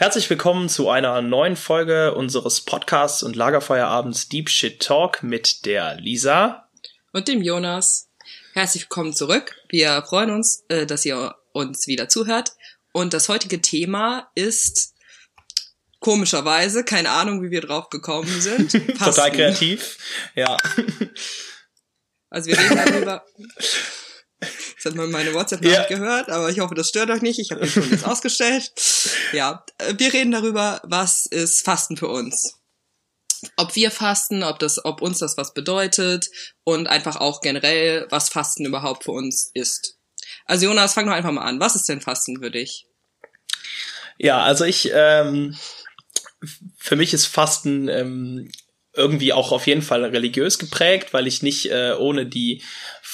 Herzlich willkommen zu einer neuen Folge unseres Podcasts und Lagerfeuerabends Deep Shit Talk mit der Lisa und dem Jonas. Herzlich willkommen zurück. Wir freuen uns, äh, dass ihr uns wieder zuhört. Und das heutige Thema ist komischerweise, keine Ahnung, wie wir drauf gekommen sind. Total kreativ, ja. Also wir reden darüber. Das hat man meine WhatsApp ja. gehört, aber ich hoffe, das stört euch nicht. Ich habe mich schon jetzt ausgestellt. Ja, äh, wir reden darüber, was ist Fasten für uns. Ob wir fasten, ob das, ob uns das was bedeutet und einfach auch generell, was Fasten überhaupt für uns ist. Also Jonas, fang doch einfach mal an. Was ist denn Fasten für dich? Ja, also ich, ähm, für mich ist Fasten ähm, irgendwie auch auf jeden Fall religiös geprägt, weil ich nicht äh, ohne die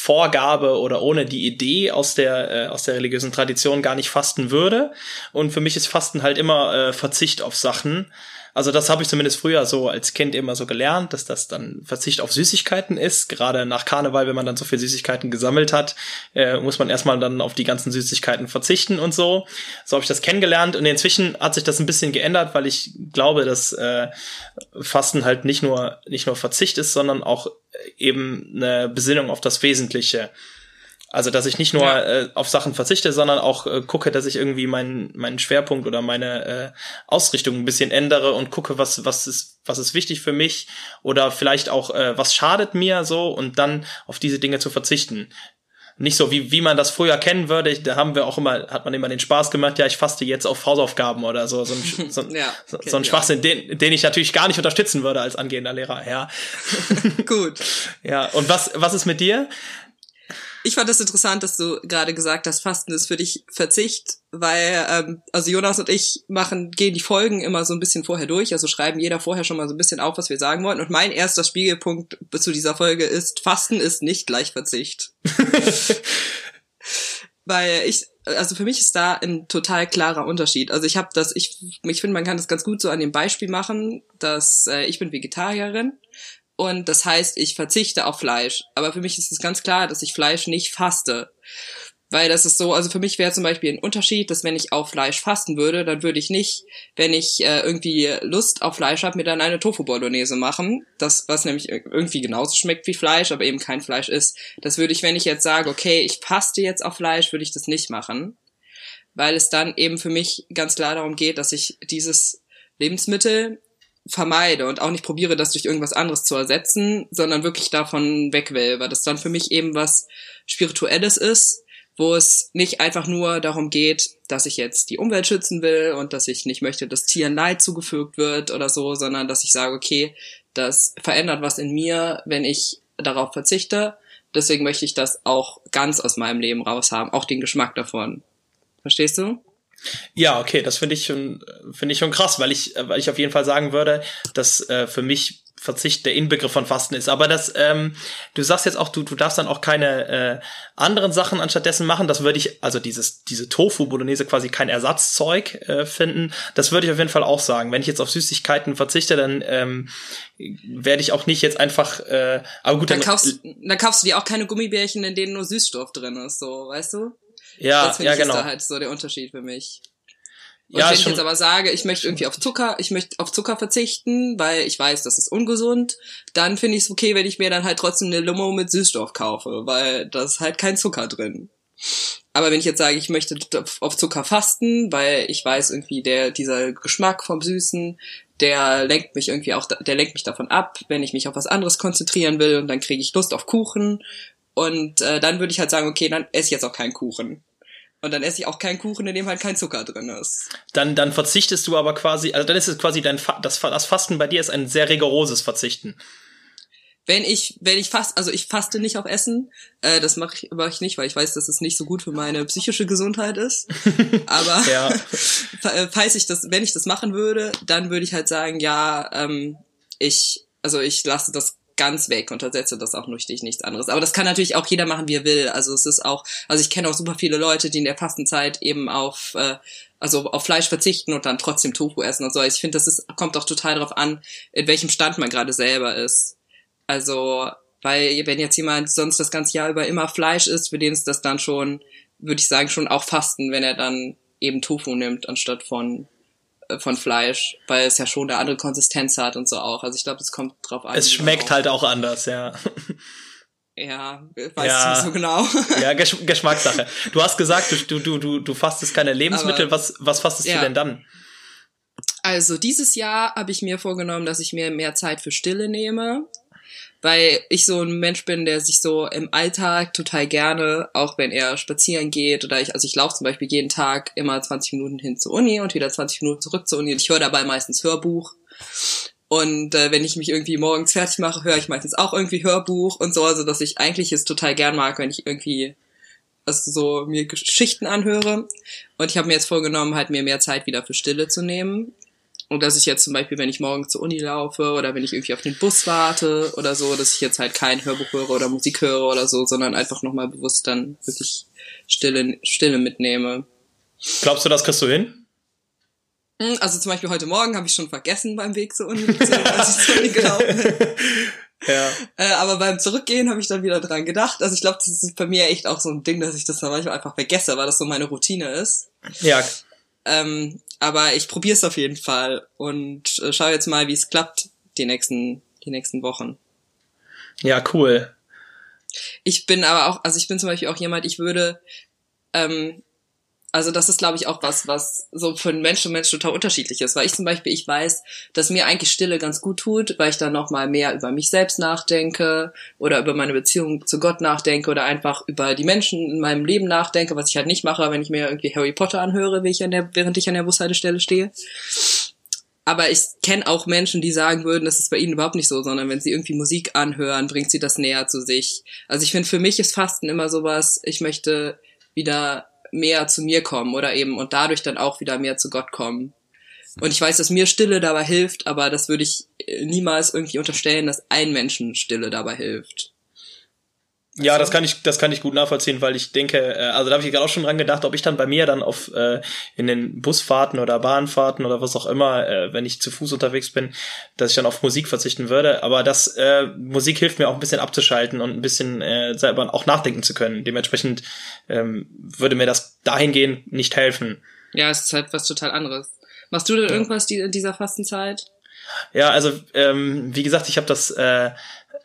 Vorgabe oder ohne die Idee aus der äh, aus der religiösen Tradition gar nicht fasten würde. Und für mich ist Fasten halt immer äh, Verzicht auf Sachen. Also das habe ich zumindest früher so als Kind immer so gelernt, dass das dann Verzicht auf Süßigkeiten ist. Gerade nach Karneval, wenn man dann so viel Süßigkeiten gesammelt hat, äh, muss man erstmal dann auf die ganzen Süßigkeiten verzichten und so. So habe ich das kennengelernt und inzwischen hat sich das ein bisschen geändert, weil ich glaube, dass äh, Fasten halt nicht nur nicht nur Verzicht ist, sondern auch eben eine Besinnung auf das Wesentliche. Also, dass ich nicht nur ja. äh, auf Sachen verzichte, sondern auch äh, gucke, dass ich irgendwie meinen meinen Schwerpunkt oder meine äh, Ausrichtung ein bisschen ändere und gucke, was was ist was ist wichtig für mich oder vielleicht auch äh, was schadet mir so und dann auf diese Dinge zu verzichten. Nicht so wie wie man das früher kennen würde. Ich, da haben wir auch immer hat man immer den Spaß gemacht, ja, ich faste jetzt auf Hausaufgaben oder so so ein, so, ja, so, so ein Schwachsinn, den den ich natürlich gar nicht unterstützen würde als angehender Lehrer. Ja. Gut. ja. Und was was ist mit dir? Ich fand das interessant, dass du gerade gesagt hast, Fasten ist für dich Verzicht, weil ähm, also Jonas und ich machen gehen die Folgen immer so ein bisschen vorher durch, also schreiben jeder vorher schon mal so ein bisschen auf, was wir sagen wollen. Und mein erster Spiegelpunkt zu dieser Folge ist: Fasten ist nicht gleich Verzicht. weil ich also für mich ist da ein total klarer Unterschied. Also ich habe das, ich, ich finde, man kann das ganz gut so an dem Beispiel machen, dass äh, ich bin Vegetarierin und das heißt, ich verzichte auf Fleisch. Aber für mich ist es ganz klar, dass ich Fleisch nicht faste. Weil das ist so, also für mich wäre zum Beispiel ein Unterschied, dass wenn ich auf Fleisch fasten würde, dann würde ich nicht, wenn ich äh, irgendwie Lust auf Fleisch habe, mir dann eine Tofu-Bolognese machen. Das, was nämlich irgendwie genauso schmeckt wie Fleisch, aber eben kein Fleisch ist. Das würde ich, wenn ich jetzt sage, okay, ich faste jetzt auf Fleisch, würde ich das nicht machen. Weil es dann eben für mich ganz klar darum geht, dass ich dieses Lebensmittel vermeide und auch nicht probiere, das durch irgendwas anderes zu ersetzen, sondern wirklich davon weg will, weil das dann für mich eben was Spirituelles ist, wo es nicht einfach nur darum geht, dass ich jetzt die Umwelt schützen will und dass ich nicht möchte, dass Tieren Leid zugefügt wird oder so, sondern dass ich sage, okay, das verändert was in mir, wenn ich darauf verzichte. Deswegen möchte ich das auch ganz aus meinem Leben raus haben, auch den Geschmack davon. Verstehst du? Ja, okay, das finde ich schon, finde ich schon krass, weil ich, weil ich auf jeden Fall sagen würde, dass äh, für mich Verzicht der Inbegriff von Fasten ist. Aber das, ähm, du sagst jetzt auch, du, du darfst dann auch keine äh, anderen Sachen anstattdessen machen. Das würde ich, also dieses, diese Tofu-Bolognese quasi kein Ersatzzeug äh, finden. Das würde ich auf jeden Fall auch sagen. Wenn ich jetzt auf Süßigkeiten verzichte, dann ähm, werde ich auch nicht jetzt einfach. Äh, aber gut, dann, dann kaufst, dann kaufst du dir auch keine Gummibärchen, in denen nur Süßstoff drin ist, so, weißt du? Ja, das ja, ich, genau. ist da halt so der Unterschied für mich. Und ja, wenn ich jetzt aber sage, ich möchte irgendwie auf Zucker, ich möchte auf Zucker verzichten, weil ich weiß, das ist ungesund, dann finde ich es okay, wenn ich mir dann halt trotzdem eine Limo mit Süßstoff kaufe, weil da ist halt kein Zucker drin. Aber wenn ich jetzt sage, ich möchte auf Zucker fasten, weil ich weiß irgendwie, der, dieser Geschmack vom Süßen, der lenkt mich irgendwie auch, der lenkt mich davon ab, wenn ich mich auf was anderes konzentrieren will und dann kriege ich Lust auf Kuchen und äh, dann würde ich halt sagen, okay, dann esse ich jetzt auch keinen Kuchen. Und dann esse ich auch keinen Kuchen, in dem halt kein Zucker drin ist. Dann, dann verzichtest du aber quasi, also dann ist es quasi dein, Fa das, das Fasten bei dir ist ein sehr rigoroses Verzichten. Wenn ich, wenn ich fast, also ich faste nicht auf Essen, äh, das mache ich, mach ich nicht, weil ich weiß, dass es nicht so gut für meine psychische Gesundheit ist. Aber äh, falls ich das, wenn ich das machen würde, dann würde ich halt sagen, ja, ähm, ich, also ich lasse das ganz weg und ersetze das auch durch nichts anderes. Aber das kann natürlich auch jeder machen, wie er will. Also es ist auch, also ich kenne auch super viele Leute, die in der Fastenzeit eben auf, äh, also auf Fleisch verzichten und dann trotzdem Tofu essen und so. Ich finde, das ist, kommt auch total darauf an, in welchem Stand man gerade selber ist. Also, weil wenn jetzt jemand sonst das ganze Jahr über immer Fleisch isst, für den ist das dann schon, würde ich sagen, schon auch Fasten, wenn er dann eben Tofu nimmt, anstatt von von Fleisch, weil es ja schon eine andere Konsistenz hat und so auch. Also ich glaube, es kommt drauf an. Es schmeckt halt auch anders, ja. Ja, weiß ja. ich nicht so genau. Ja, Gesch Geschmackssache. Du hast gesagt, du, du, du, du fastest keine Lebensmittel. Aber, was, was fastest ja. du denn dann? Also dieses Jahr habe ich mir vorgenommen, dass ich mir mehr Zeit für Stille nehme weil ich so ein Mensch bin, der sich so im Alltag total gerne, auch wenn er spazieren geht oder ich, also ich laufe zum Beispiel jeden Tag immer 20 Minuten hin zur Uni und wieder 20 Minuten zurück zur Uni und ich höre dabei meistens Hörbuch. Und äh, wenn ich mich irgendwie morgens fertig mache, höre ich meistens auch irgendwie Hörbuch und so, also dass ich eigentlich es total gern mag, wenn ich irgendwie also so mir Geschichten anhöre. Und ich habe mir jetzt vorgenommen, halt mir mehr Zeit wieder für Stille zu nehmen. Und dass ich jetzt zum Beispiel, wenn ich morgen zur Uni laufe oder wenn ich irgendwie auf den Bus warte oder so, dass ich jetzt halt kein Hörbuch höre oder Musik höre oder so, sondern einfach nochmal bewusst dann wirklich Stille, Stille mitnehme. Glaubst du, das kriegst du hin? Hm, also zum Beispiel heute Morgen habe ich schon vergessen beim Weg zur Uni, als ich zur Uni gelaufen bin. Ja. Äh, aber beim Zurückgehen habe ich dann wieder dran gedacht. Also ich glaube, das ist bei mir echt auch so ein Ding, dass ich das dann manchmal einfach vergesse, weil das so meine Routine ist. Ja. Ähm, aber ich probiere es auf jeden Fall und äh, schau jetzt mal, wie es klappt die nächsten, die nächsten Wochen. Ja, cool. Ich bin aber auch, also ich bin zum Beispiel auch jemand, ich würde ähm, also das ist, glaube ich, auch was, was so einen Mensch und Mensch total unterschiedlich ist. Weil ich zum Beispiel, ich weiß, dass mir eigentlich Stille ganz gut tut, weil ich dann nochmal mehr über mich selbst nachdenke oder über meine Beziehung zu Gott nachdenke oder einfach über die Menschen in meinem Leben nachdenke, was ich halt nicht mache, wenn ich mir irgendwie Harry Potter anhöre, ich an der, während ich an der Bushaltestelle stehe. Aber ich kenne auch Menschen, die sagen würden, das ist bei ihnen überhaupt nicht so, sondern wenn sie irgendwie Musik anhören, bringt sie das näher zu sich. Also ich finde, für mich ist Fasten immer sowas, ich möchte wieder mehr zu mir kommen oder eben und dadurch dann auch wieder mehr zu Gott kommen. Und ich weiß, dass mir Stille dabei hilft, aber das würde ich äh, niemals irgendwie unterstellen, dass ein Menschen Stille dabei hilft. Ja, das kann ich, das kann ich gut nachvollziehen, weil ich denke, äh, also da habe ich gerade auch schon dran gedacht, ob ich dann bei mir dann auf äh, in den Busfahrten oder Bahnfahrten oder was auch immer, äh, wenn ich zu Fuß unterwegs bin, dass ich dann auf Musik verzichten würde. Aber das äh, Musik hilft mir auch ein bisschen abzuschalten und ein bisschen äh, selber auch nachdenken zu können. Dementsprechend ähm, würde mir das dahingehend nicht helfen. Ja, es ist halt was total anderes. Machst du denn irgendwas die, in dieser Fastenzeit? Ja, also ähm, wie gesagt, ich habe das äh,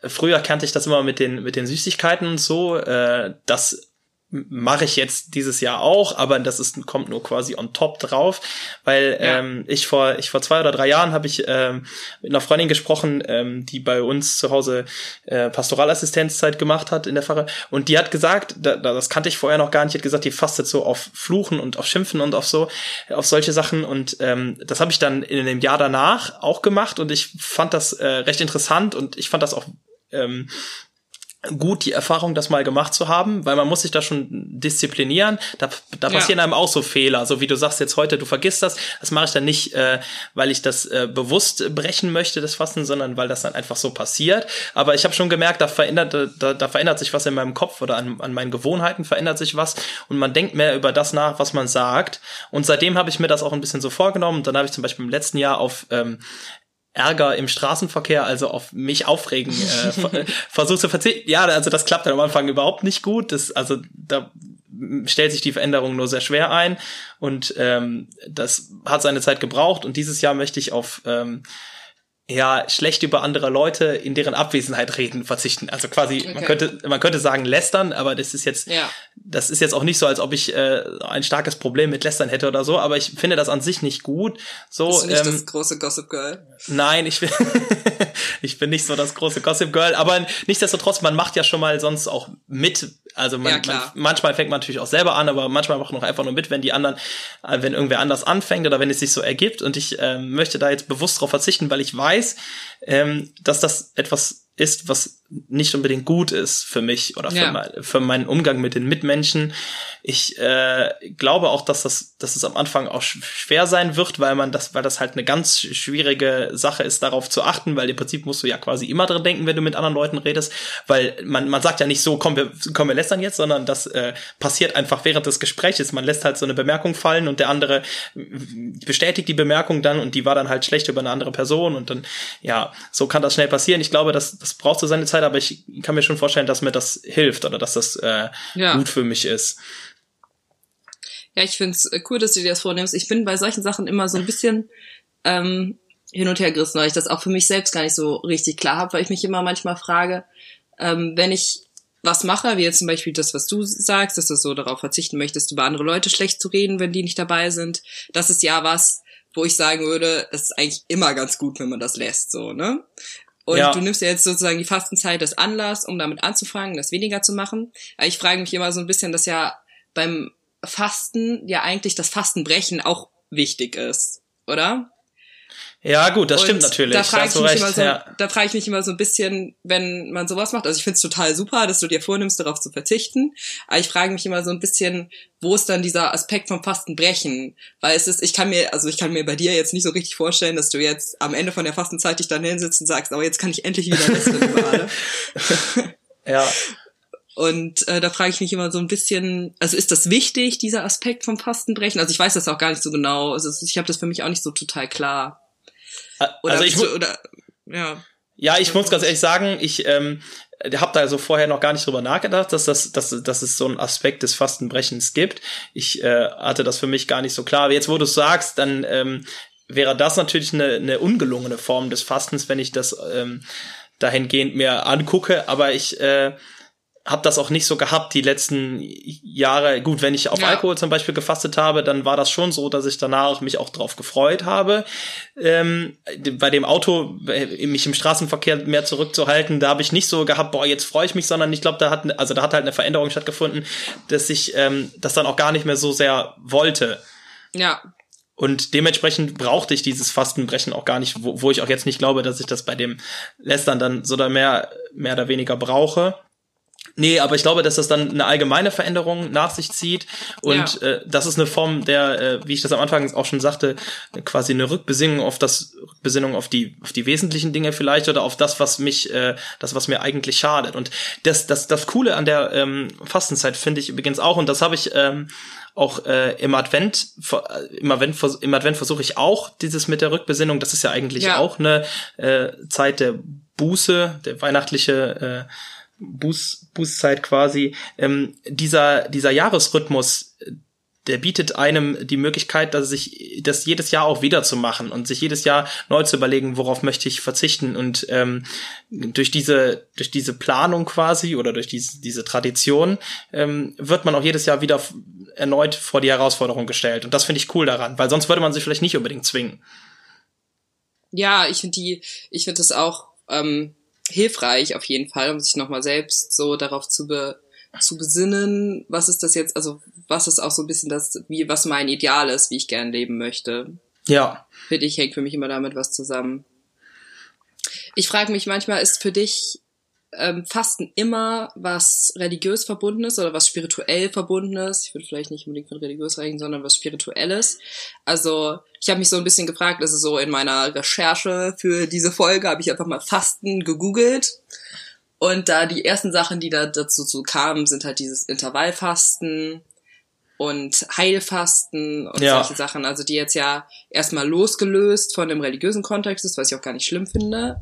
früher kannte ich das immer mit den, mit den Süßigkeiten und so. Äh, das mache ich jetzt dieses Jahr auch, aber das ist kommt nur quasi on top drauf, weil ja. ähm, ich vor ich vor zwei oder drei Jahren habe ich ähm, mit einer Freundin gesprochen, ähm, die bei uns zu Hause äh, Pastoralassistenzzeit gemacht hat in der Pfarre und die hat gesagt, da, das kannte ich vorher noch gar nicht, hat gesagt, die fastet so auf Fluchen und auf Schimpfen und auf so auf solche Sachen und ähm, das habe ich dann in dem Jahr danach auch gemacht und ich fand das äh, recht interessant und ich fand das auch ähm, gut, die Erfahrung, das mal gemacht zu haben, weil man muss sich da schon disziplinieren. Da, da passieren ja. einem auch so Fehler. So wie du sagst jetzt heute, du vergisst das. Das mache ich dann nicht, äh, weil ich das äh, bewusst brechen möchte, das Fasten, sondern weil das dann einfach so passiert. Aber ich habe schon gemerkt, da verändert, da, da verändert sich was in meinem Kopf oder an, an meinen Gewohnheiten verändert sich was und man denkt mehr über das nach, was man sagt. Und seitdem habe ich mir das auch ein bisschen so vorgenommen. Dann habe ich zum Beispiel im letzten Jahr auf ähm, Ärger im Straßenverkehr, also auf mich aufregen, äh, versucht zu verzichten. Ja, also das klappt dann am Anfang überhaupt nicht gut. Das, also da stellt sich die Veränderung nur sehr schwer ein und ähm, das hat seine Zeit gebraucht und dieses Jahr möchte ich auf ähm, ja, schlecht über andere Leute in deren Abwesenheit reden verzichten. Also quasi, okay. man könnte, man könnte sagen lästern, aber das ist jetzt, ja. das ist jetzt auch nicht so, als ob ich äh, ein starkes Problem mit lästern hätte oder so, aber ich finde das an sich nicht gut. So, Bist du nicht ähm, das große Gossip Girl? Nein, ich bin, ich bin nicht so das große Gossip Girl, aber nichtsdestotrotz, man macht ja schon mal sonst auch mit. Also man, ja, man manchmal fängt man natürlich auch selber an, aber manchmal macht man auch einfach nur mit, wenn die anderen, äh, wenn irgendwer anders anfängt oder wenn es sich so ergibt. Und ich äh, möchte da jetzt bewusst drauf verzichten, weil ich weiß, ähm, dass das etwas ist, was nicht unbedingt gut ist für mich oder für, ja. mein, für meinen Umgang mit den Mitmenschen. Ich äh, glaube auch, dass das, dass es am Anfang auch schwer sein wird, weil man das, weil das halt eine ganz schwierige Sache ist, darauf zu achten, weil im Prinzip musst du ja quasi immer dran denken, wenn du mit anderen Leuten redest, weil man, man sagt ja nicht so, komm, wir, komm, wir lästern jetzt, sondern das äh, passiert einfach während des Gesprächs. Man lässt halt so eine Bemerkung fallen und der andere bestätigt die Bemerkung dann und die war dann halt schlecht über eine andere Person und dann, ja, so kann das schnell passieren. Ich glaube, das, das braucht so seine Zeit, aber ich kann mir schon vorstellen, dass mir das hilft oder dass das äh, ja. gut für mich ist. Ja, ich find's äh, cool, dass du dir das vornimmst. Ich bin bei solchen Sachen immer so ein bisschen ähm, hin und her gerissen, weil ich das auch für mich selbst gar nicht so richtig klar habe, weil ich mich immer manchmal frage, ähm, wenn ich was mache, wie jetzt zum Beispiel das, was du sagst, dass du so darauf verzichten möchtest, über andere Leute schlecht zu reden, wenn die nicht dabei sind, das ist ja was, wo ich sagen würde, es ist eigentlich immer ganz gut, wenn man das lässt, so, ne? Und ja. du nimmst ja jetzt sozusagen die Fastenzeit als Anlass, um damit anzufangen, das weniger zu machen. Ich frage mich immer so ein bisschen, dass ja beim Fasten ja eigentlich das Fastenbrechen auch wichtig ist, oder? Ja, gut, das und stimmt natürlich. Da frage ich, mich recht, immer so, ja. da frage ich mich immer so ein bisschen, wenn man sowas macht. Also ich finde es total super, dass du dir vornimmst, darauf zu verzichten. Aber ich frage mich immer so ein bisschen, wo ist dann dieser Aspekt vom Fastenbrechen? Weil es ist, ich kann mir, also ich kann mir bei dir jetzt nicht so richtig vorstellen, dass du jetzt am Ende von der Fastenzeit dich dann hinsitzt und sagst, aber jetzt kann ich endlich wieder essen ja. Und äh, da frage ich mich immer so ein bisschen, also ist das wichtig, dieser Aspekt vom Fastenbrechen? Also ich weiß das auch gar nicht so genau. Also ich habe das für mich auch nicht so total klar. Oder also ich du, oder ja. Ja, ich muss ganz ehrlich sagen, ich ähm, habe da so vorher noch gar nicht drüber nachgedacht, dass das, dass, dass es so einen Aspekt des Fastenbrechens gibt. Ich äh, hatte das für mich gar nicht so klar. Aber jetzt, wo du es sagst, dann ähm, wäre das natürlich eine, eine ungelungene Form des Fastens, wenn ich das ähm, dahingehend mir angucke. Aber ich äh, habe das auch nicht so gehabt die letzten Jahre. Gut, wenn ich auf ja. Alkohol zum Beispiel gefastet habe, dann war das schon so, dass ich danach mich auch drauf gefreut habe. Ähm, bei dem Auto äh, mich im Straßenverkehr mehr zurückzuhalten, da habe ich nicht so gehabt, boah, jetzt freue ich mich, sondern ich glaube, da hat also da hat halt eine Veränderung stattgefunden, dass ich ähm, das dann auch gar nicht mehr so sehr wollte. Ja. Und dementsprechend brauchte ich dieses Fastenbrechen auch gar nicht, wo, wo ich auch jetzt nicht glaube, dass ich das bei dem Lästern dann so oder mehr, mehr oder weniger brauche. Nee, aber ich glaube, dass das dann eine allgemeine Veränderung nach sich zieht und ja. äh, das ist eine Form der, äh, wie ich das am Anfang auch schon sagte, quasi eine Rückbesinnung auf das Rückbesinnung auf die auf die wesentlichen Dinge vielleicht oder auf das, was mich, äh, das was mir eigentlich schadet. Und das das das Coole an der ähm, Fastenzeit finde ich übrigens auch und das habe ich ähm, auch äh, im Advent äh, im Advent im Advent versuche ich auch dieses mit der Rückbesinnung. Das ist ja eigentlich ja. auch eine äh, Zeit der Buße, der weihnachtliche äh, Buß, Bußzeit quasi, ähm, dieser, dieser Jahresrhythmus, der bietet einem die Möglichkeit, dass sich das jedes Jahr auch wieder zu machen und sich jedes Jahr neu zu überlegen, worauf möchte ich verzichten und ähm, durch diese durch diese Planung quasi oder durch diese diese Tradition ähm, wird man auch jedes Jahr wieder erneut vor die Herausforderung gestellt und das finde ich cool daran, weil sonst würde man sich vielleicht nicht unbedingt zwingen. Ja, ich finde die ich finde das auch ähm, hilfreich auf jeden Fall, um sich nochmal selbst so darauf zu, be, zu besinnen, was ist das jetzt, also was ist auch so ein bisschen das, wie, was mein Ideal ist, wie ich gern leben möchte. Ja. Finde ich, hängt für mich immer damit was zusammen. Ich frage mich manchmal, ist für dich ähm, Fasten immer was religiös verbundenes oder was spirituell verbundenes. Ich würde vielleicht nicht unbedingt von religiös reden, sondern was spirituelles. Also ich habe mich so ein bisschen gefragt, also so in meiner Recherche für diese Folge habe ich einfach mal Fasten gegoogelt. Und da die ersten Sachen, die da dazu so kamen, sind halt dieses Intervallfasten und Heilfasten und ja. solche Sachen, also die jetzt ja erstmal losgelöst von dem religiösen Kontext ist, was ich auch gar nicht schlimm finde.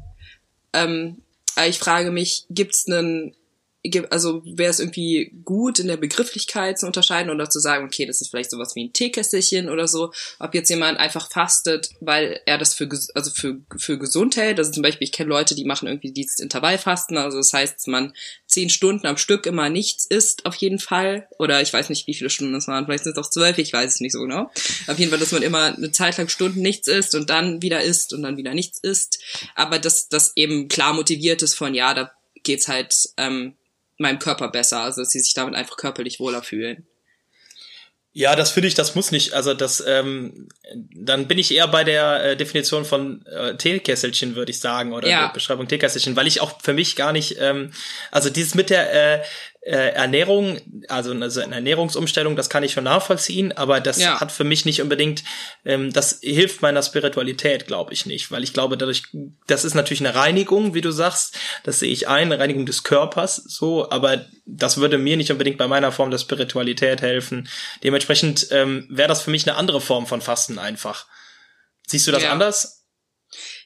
Ähm, ich frage mich, gibt's einen also wäre es irgendwie gut in der Begrifflichkeit zu unterscheiden oder zu sagen, okay, das ist vielleicht sowas wie ein Teekesselchen oder so, ob jetzt jemand einfach fastet, weil er das für also für für gesund hält. Also zum Beispiel, ich kenne Leute, die machen irgendwie dieses Intervallfasten, also das heißt, man zehn Stunden am Stück immer nichts isst, auf jeden Fall. Oder ich weiß nicht, wie viele Stunden das waren, vielleicht sind es auch zwölf, ich weiß es nicht so genau. Auf jeden Fall, dass man immer eine Zeit lang Stunden nichts isst und dann wieder isst und dann wieder nichts isst. Aber dass das eben klar motiviert ist von ja, da geht's halt ähm, meinem Körper besser, also dass sie sich damit einfach körperlich wohler fühlen. Ja, das finde ich, das muss nicht. Also das, ähm, dann bin ich eher bei der äh, Definition von äh, Teekesselchen, würde ich sagen, oder ja. der Beschreibung Teekesselchen, weil ich auch für mich gar nicht, ähm, also dieses mit der äh, äh, Ernährung, also, also eine Ernährungsumstellung, das kann ich schon nachvollziehen, aber das ja. hat für mich nicht unbedingt, ähm, das hilft meiner Spiritualität, glaube ich nicht, weil ich glaube, dadurch, das ist natürlich eine Reinigung, wie du sagst, das sehe ich ein, eine Reinigung des Körpers, so, aber das würde mir nicht unbedingt bei meiner Form der Spiritualität helfen. Dementsprechend ähm, wäre das für mich eine andere Form von Fasten einfach. Siehst du das ja. anders?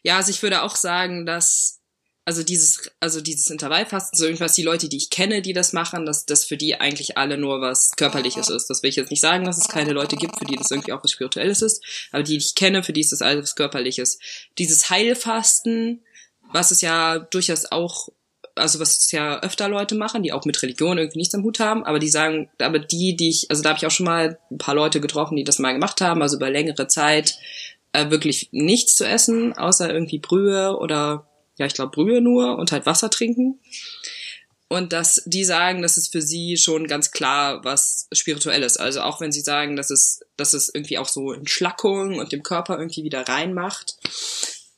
Ja, also ich würde auch sagen, dass also dieses, also dieses Intervallfasten, so irgendwas, die Leute, die ich kenne, die das machen, dass das für die eigentlich alle nur was Körperliches ist. Das will ich jetzt nicht sagen, dass es keine Leute gibt, für die das irgendwie auch was Spirituelles ist, aber die, die ich kenne, für die ist das alles was Körperliches. Dieses Heilfasten, was es ja durchaus auch, also was es ja öfter Leute machen, die auch mit Religion irgendwie nichts am Hut haben, aber die sagen, aber die, die ich, also da habe ich auch schon mal ein paar Leute getroffen, die das mal gemacht haben, also über längere Zeit äh, wirklich nichts zu essen, außer irgendwie Brühe oder ja, ich glaube Brühe nur und halt Wasser trinken. Und dass die sagen, dass es für sie schon ganz klar was Spirituelles. Also auch wenn sie sagen, dass es, dass es irgendwie auch so Entschlackung und dem Körper irgendwie wieder reinmacht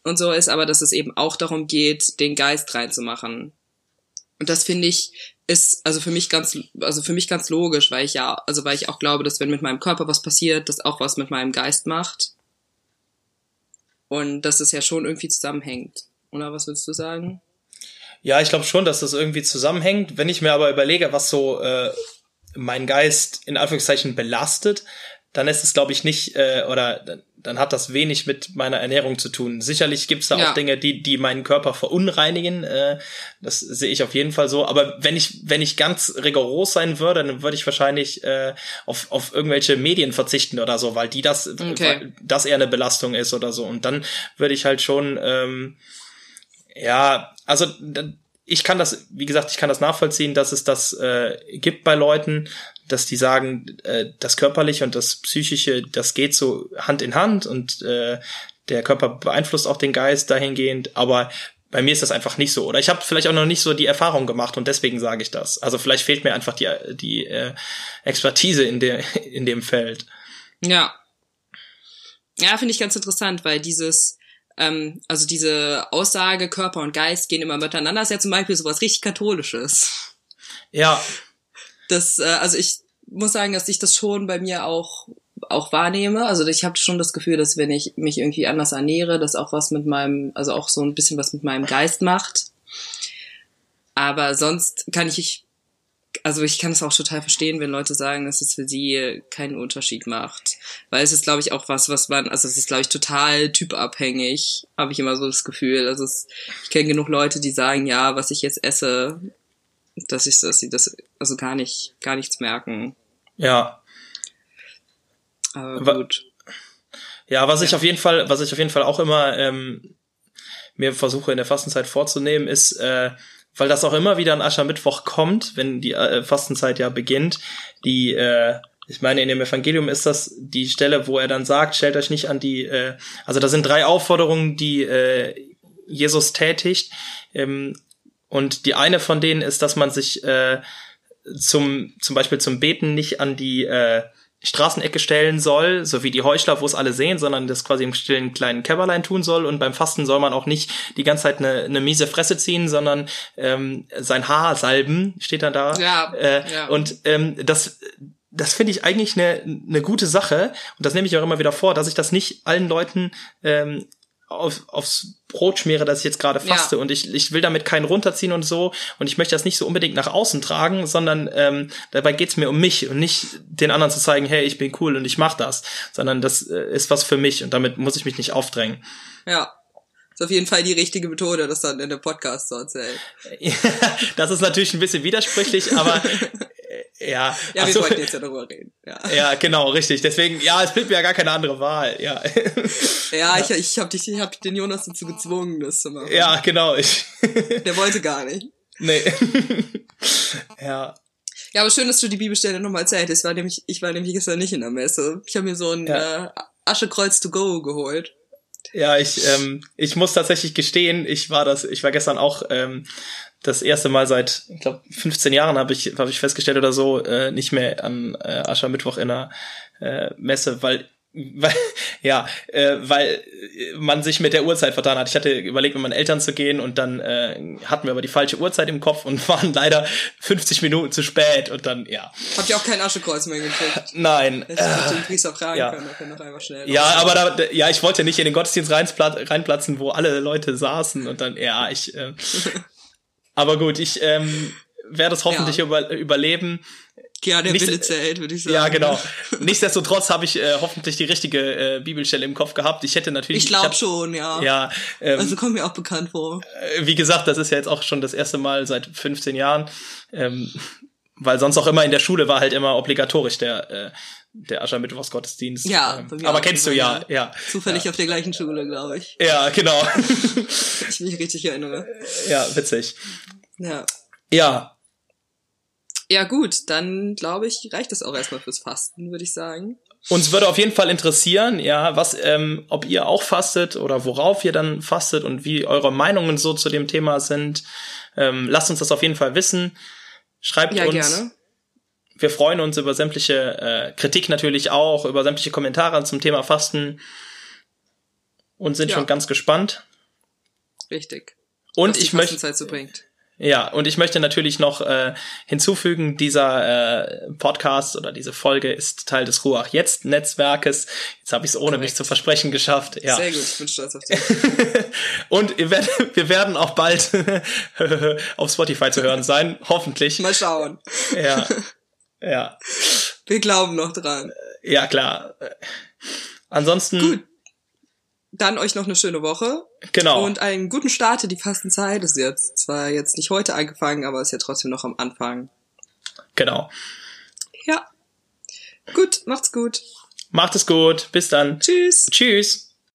und so ist, aber dass es eben auch darum geht, den Geist reinzumachen. Und das finde ich ist also für mich ganz also für mich ganz logisch, weil ich ja also weil ich auch glaube, dass wenn mit meinem Körper was passiert, das auch was mit meinem Geist macht. Und dass es ja schon irgendwie zusammenhängt. Oder was würdest du sagen? Ja, ich glaube schon, dass das irgendwie zusammenhängt. Wenn ich mir aber überlege, was so äh, mein Geist in Anführungszeichen belastet, dann ist es, glaube ich, nicht, äh, oder dann hat das wenig mit meiner Ernährung zu tun. Sicherlich gibt's da ja. auch Dinge, die, die meinen Körper verunreinigen. Äh, das sehe ich auf jeden Fall so. Aber wenn ich, wenn ich ganz rigoros sein würde, dann würde ich wahrscheinlich äh, auf, auf irgendwelche Medien verzichten oder so, weil die das, okay. das eher eine Belastung ist oder so. Und dann würde ich halt schon ähm, ja, also ich kann das, wie gesagt, ich kann das nachvollziehen, dass es das äh, gibt bei Leuten, dass die sagen, äh, das Körperliche und das Psychische, das geht so Hand in Hand und äh, der Körper beeinflusst auch den Geist dahingehend, aber bei mir ist das einfach nicht so. Oder ich habe vielleicht auch noch nicht so die Erfahrung gemacht und deswegen sage ich das. Also vielleicht fehlt mir einfach die, die äh, Expertise in, der, in dem Feld. Ja. Ja, finde ich ganz interessant, weil dieses, ähm, also diese Aussage, Körper und Geist gehen immer miteinander, ist ja zum Beispiel sowas richtig Katholisches. Ja. Das, äh, also ich muss sagen, dass ich das schon bei mir auch auch wahrnehme. Also ich habe schon das Gefühl, dass wenn ich mich irgendwie anders ernähre, das auch was mit meinem, also auch so ein bisschen was mit meinem Geist macht. Aber sonst kann ich also ich kann es auch total verstehen, wenn Leute sagen, dass es für sie keinen Unterschied macht. Weil es ist, glaube ich, auch was, was man, also es ist, glaube ich, total typabhängig, habe ich immer so das Gefühl. Also es, ich kenne genug Leute, die sagen, ja, was ich jetzt esse, dass ich, dass sie das, also gar nicht, gar nichts merken. Ja. Aber gut. Ja, was ja. ich auf jeden Fall, was ich auf jeden Fall auch immer ähm, mir versuche in der Fastenzeit vorzunehmen, ist äh, weil das auch immer wieder an Aschermittwoch kommt, wenn die äh, Fastenzeit ja beginnt, die äh, ich meine, in dem Evangelium ist das die Stelle, wo er dann sagt, stellt euch nicht an die, äh, also da sind drei Aufforderungen, die äh, Jesus tätigt. Ähm, und die eine von denen ist, dass man sich äh, zum, zum Beispiel zum Beten nicht an die äh, Straßenecke stellen soll, so wie die Heuchler, wo es alle sehen, sondern das quasi im stillen kleinen Kämmerlein tun soll. Und beim Fasten soll man auch nicht die ganze Zeit eine, eine miese Fresse ziehen, sondern ähm, sein Haar salben, steht dann da. Ja, äh, ja. Und ähm, das das finde ich eigentlich eine, eine gute Sache und das nehme ich auch immer wieder vor, dass ich das nicht allen Leuten ähm, auf, aufs Brot schmiere, dass ich jetzt gerade faste ja. und ich, ich will damit keinen runterziehen und so und ich möchte das nicht so unbedingt nach außen tragen, sondern ähm, dabei geht's mir um mich und nicht den anderen zu zeigen, hey, ich bin cool und ich mach das, sondern das äh, ist was für mich und damit muss ich mich nicht aufdrängen. Ja, ist auf jeden Fall die richtige Methode, das dann in dem Podcast zu erzählen. das ist natürlich ein bisschen widersprüchlich, aber ja. Ja, wir so, wollten jetzt ja darüber reden. Ja. ja, genau, richtig. Deswegen, ja, es bleibt mir ja gar keine andere Wahl. Ja, ja, ich, ich habe dich, ich hab den Jonas dazu gezwungen, das zu machen. Ja, genau. Ich. Der wollte gar nicht. Nee. ja. Ja, aber schön, dass du die Bibelstelle nochmal erzählt hast. Ich war nämlich, ich war nämlich gestern nicht in der Messe. Ich habe mir so ein ja. äh, Aschekreuz to go geholt. Ja, ich, ähm, ich muss tatsächlich gestehen, ich war das, ich war gestern auch ähm, das erste Mal seit, ich glaube, 15 Jahren habe ich, hab ich festgestellt oder so, äh, nicht mehr an äh, Aschermittwoch in einer äh, Messe, weil weil, ja, äh, weil man sich mit der Uhrzeit vertan hat. Ich hatte überlegt, mit meinen Eltern zu gehen und dann äh, hatten wir aber die falsche Uhrzeit im Kopf und waren leider 50 Minuten zu spät und dann, ja. Habt ihr auch kein Aschekreuz mehr gekriegt? Nein. Ich hätte den Priester fragen ja. können, noch einfach schnell. Ja, aber da, ja, ich wollte nicht in den Gottesdienst reinplatzen, wo alle Leute saßen und dann, ja, ich, äh, Aber gut, ich ähm, werde es hoffentlich ja. über, überleben. Ja, der Nicht- Wille zählt, würde ich sagen. Ja, genau. Nichtsdestotrotz habe ich äh, hoffentlich die richtige äh, Bibelstelle im Kopf gehabt. Ich hätte natürlich. Ich glaube schon, ja. Ja, ähm, Also kommt mir auch bekannt vor. äh, wie gesagt, das ist ja jetzt auch schon das erste Mal seit 15 Jahren, ähm, weil sonst auch immer in der Schule war halt immer obligatorisch der äh, der Aschermittwochsgottesdienst. Ja, ähm, aber kennst du ja, ja, Zufällig auf der gleichen Schule, glaube ich. ja, genau, Ich mich richtig erinnere. ja, witzig. Ja. Ja, Ja, gut, dann glaube ich, reicht das auch erstmal fürs Fasten, würde ich sagen. Uns würde auf jeden Fall interessieren, ja, was, ähm, ob ihr auch fastet oder worauf ihr dann fastet und wie eure Meinungen so zu dem Thema sind. Ähm, lasst uns das auf jeden Fall wissen. Schreibt Ja, uns. gerne. Wir freuen uns über sämtliche äh, Kritik natürlich auch, über sämtliche Kommentare zum Thema Fasten und sind Ja. schon ganz gespannt. Richtig. Und ich möchte so bringt. Ja, und ich möchte natürlich noch äh, hinzufügen, dieser äh, Podcast oder diese Folge ist Teil des Ruach Jetzt Netzwerkes. Jetzt habe ich es ohne Korrekt. mich zu versprechen geschafft. Ja. Sehr gut, ich bin stolz auf dich. und ihr werdet, wir werden auch bald auf Spotify zu hören sein, hoffentlich. Mal schauen. Ja. Ja. Wir glauben noch dran. Ja, klar. Ansonsten Gut. Dann euch noch eine schöne Woche genau. und einen guten Start in die Fastenzeit. Ist jetzt zwar jetzt nicht heute angefangen, aber ist ja trotzdem noch am Anfang. genau. Ja. Gut, macht's gut. Macht es gut. Bis dann. Tschüss. Tschüss.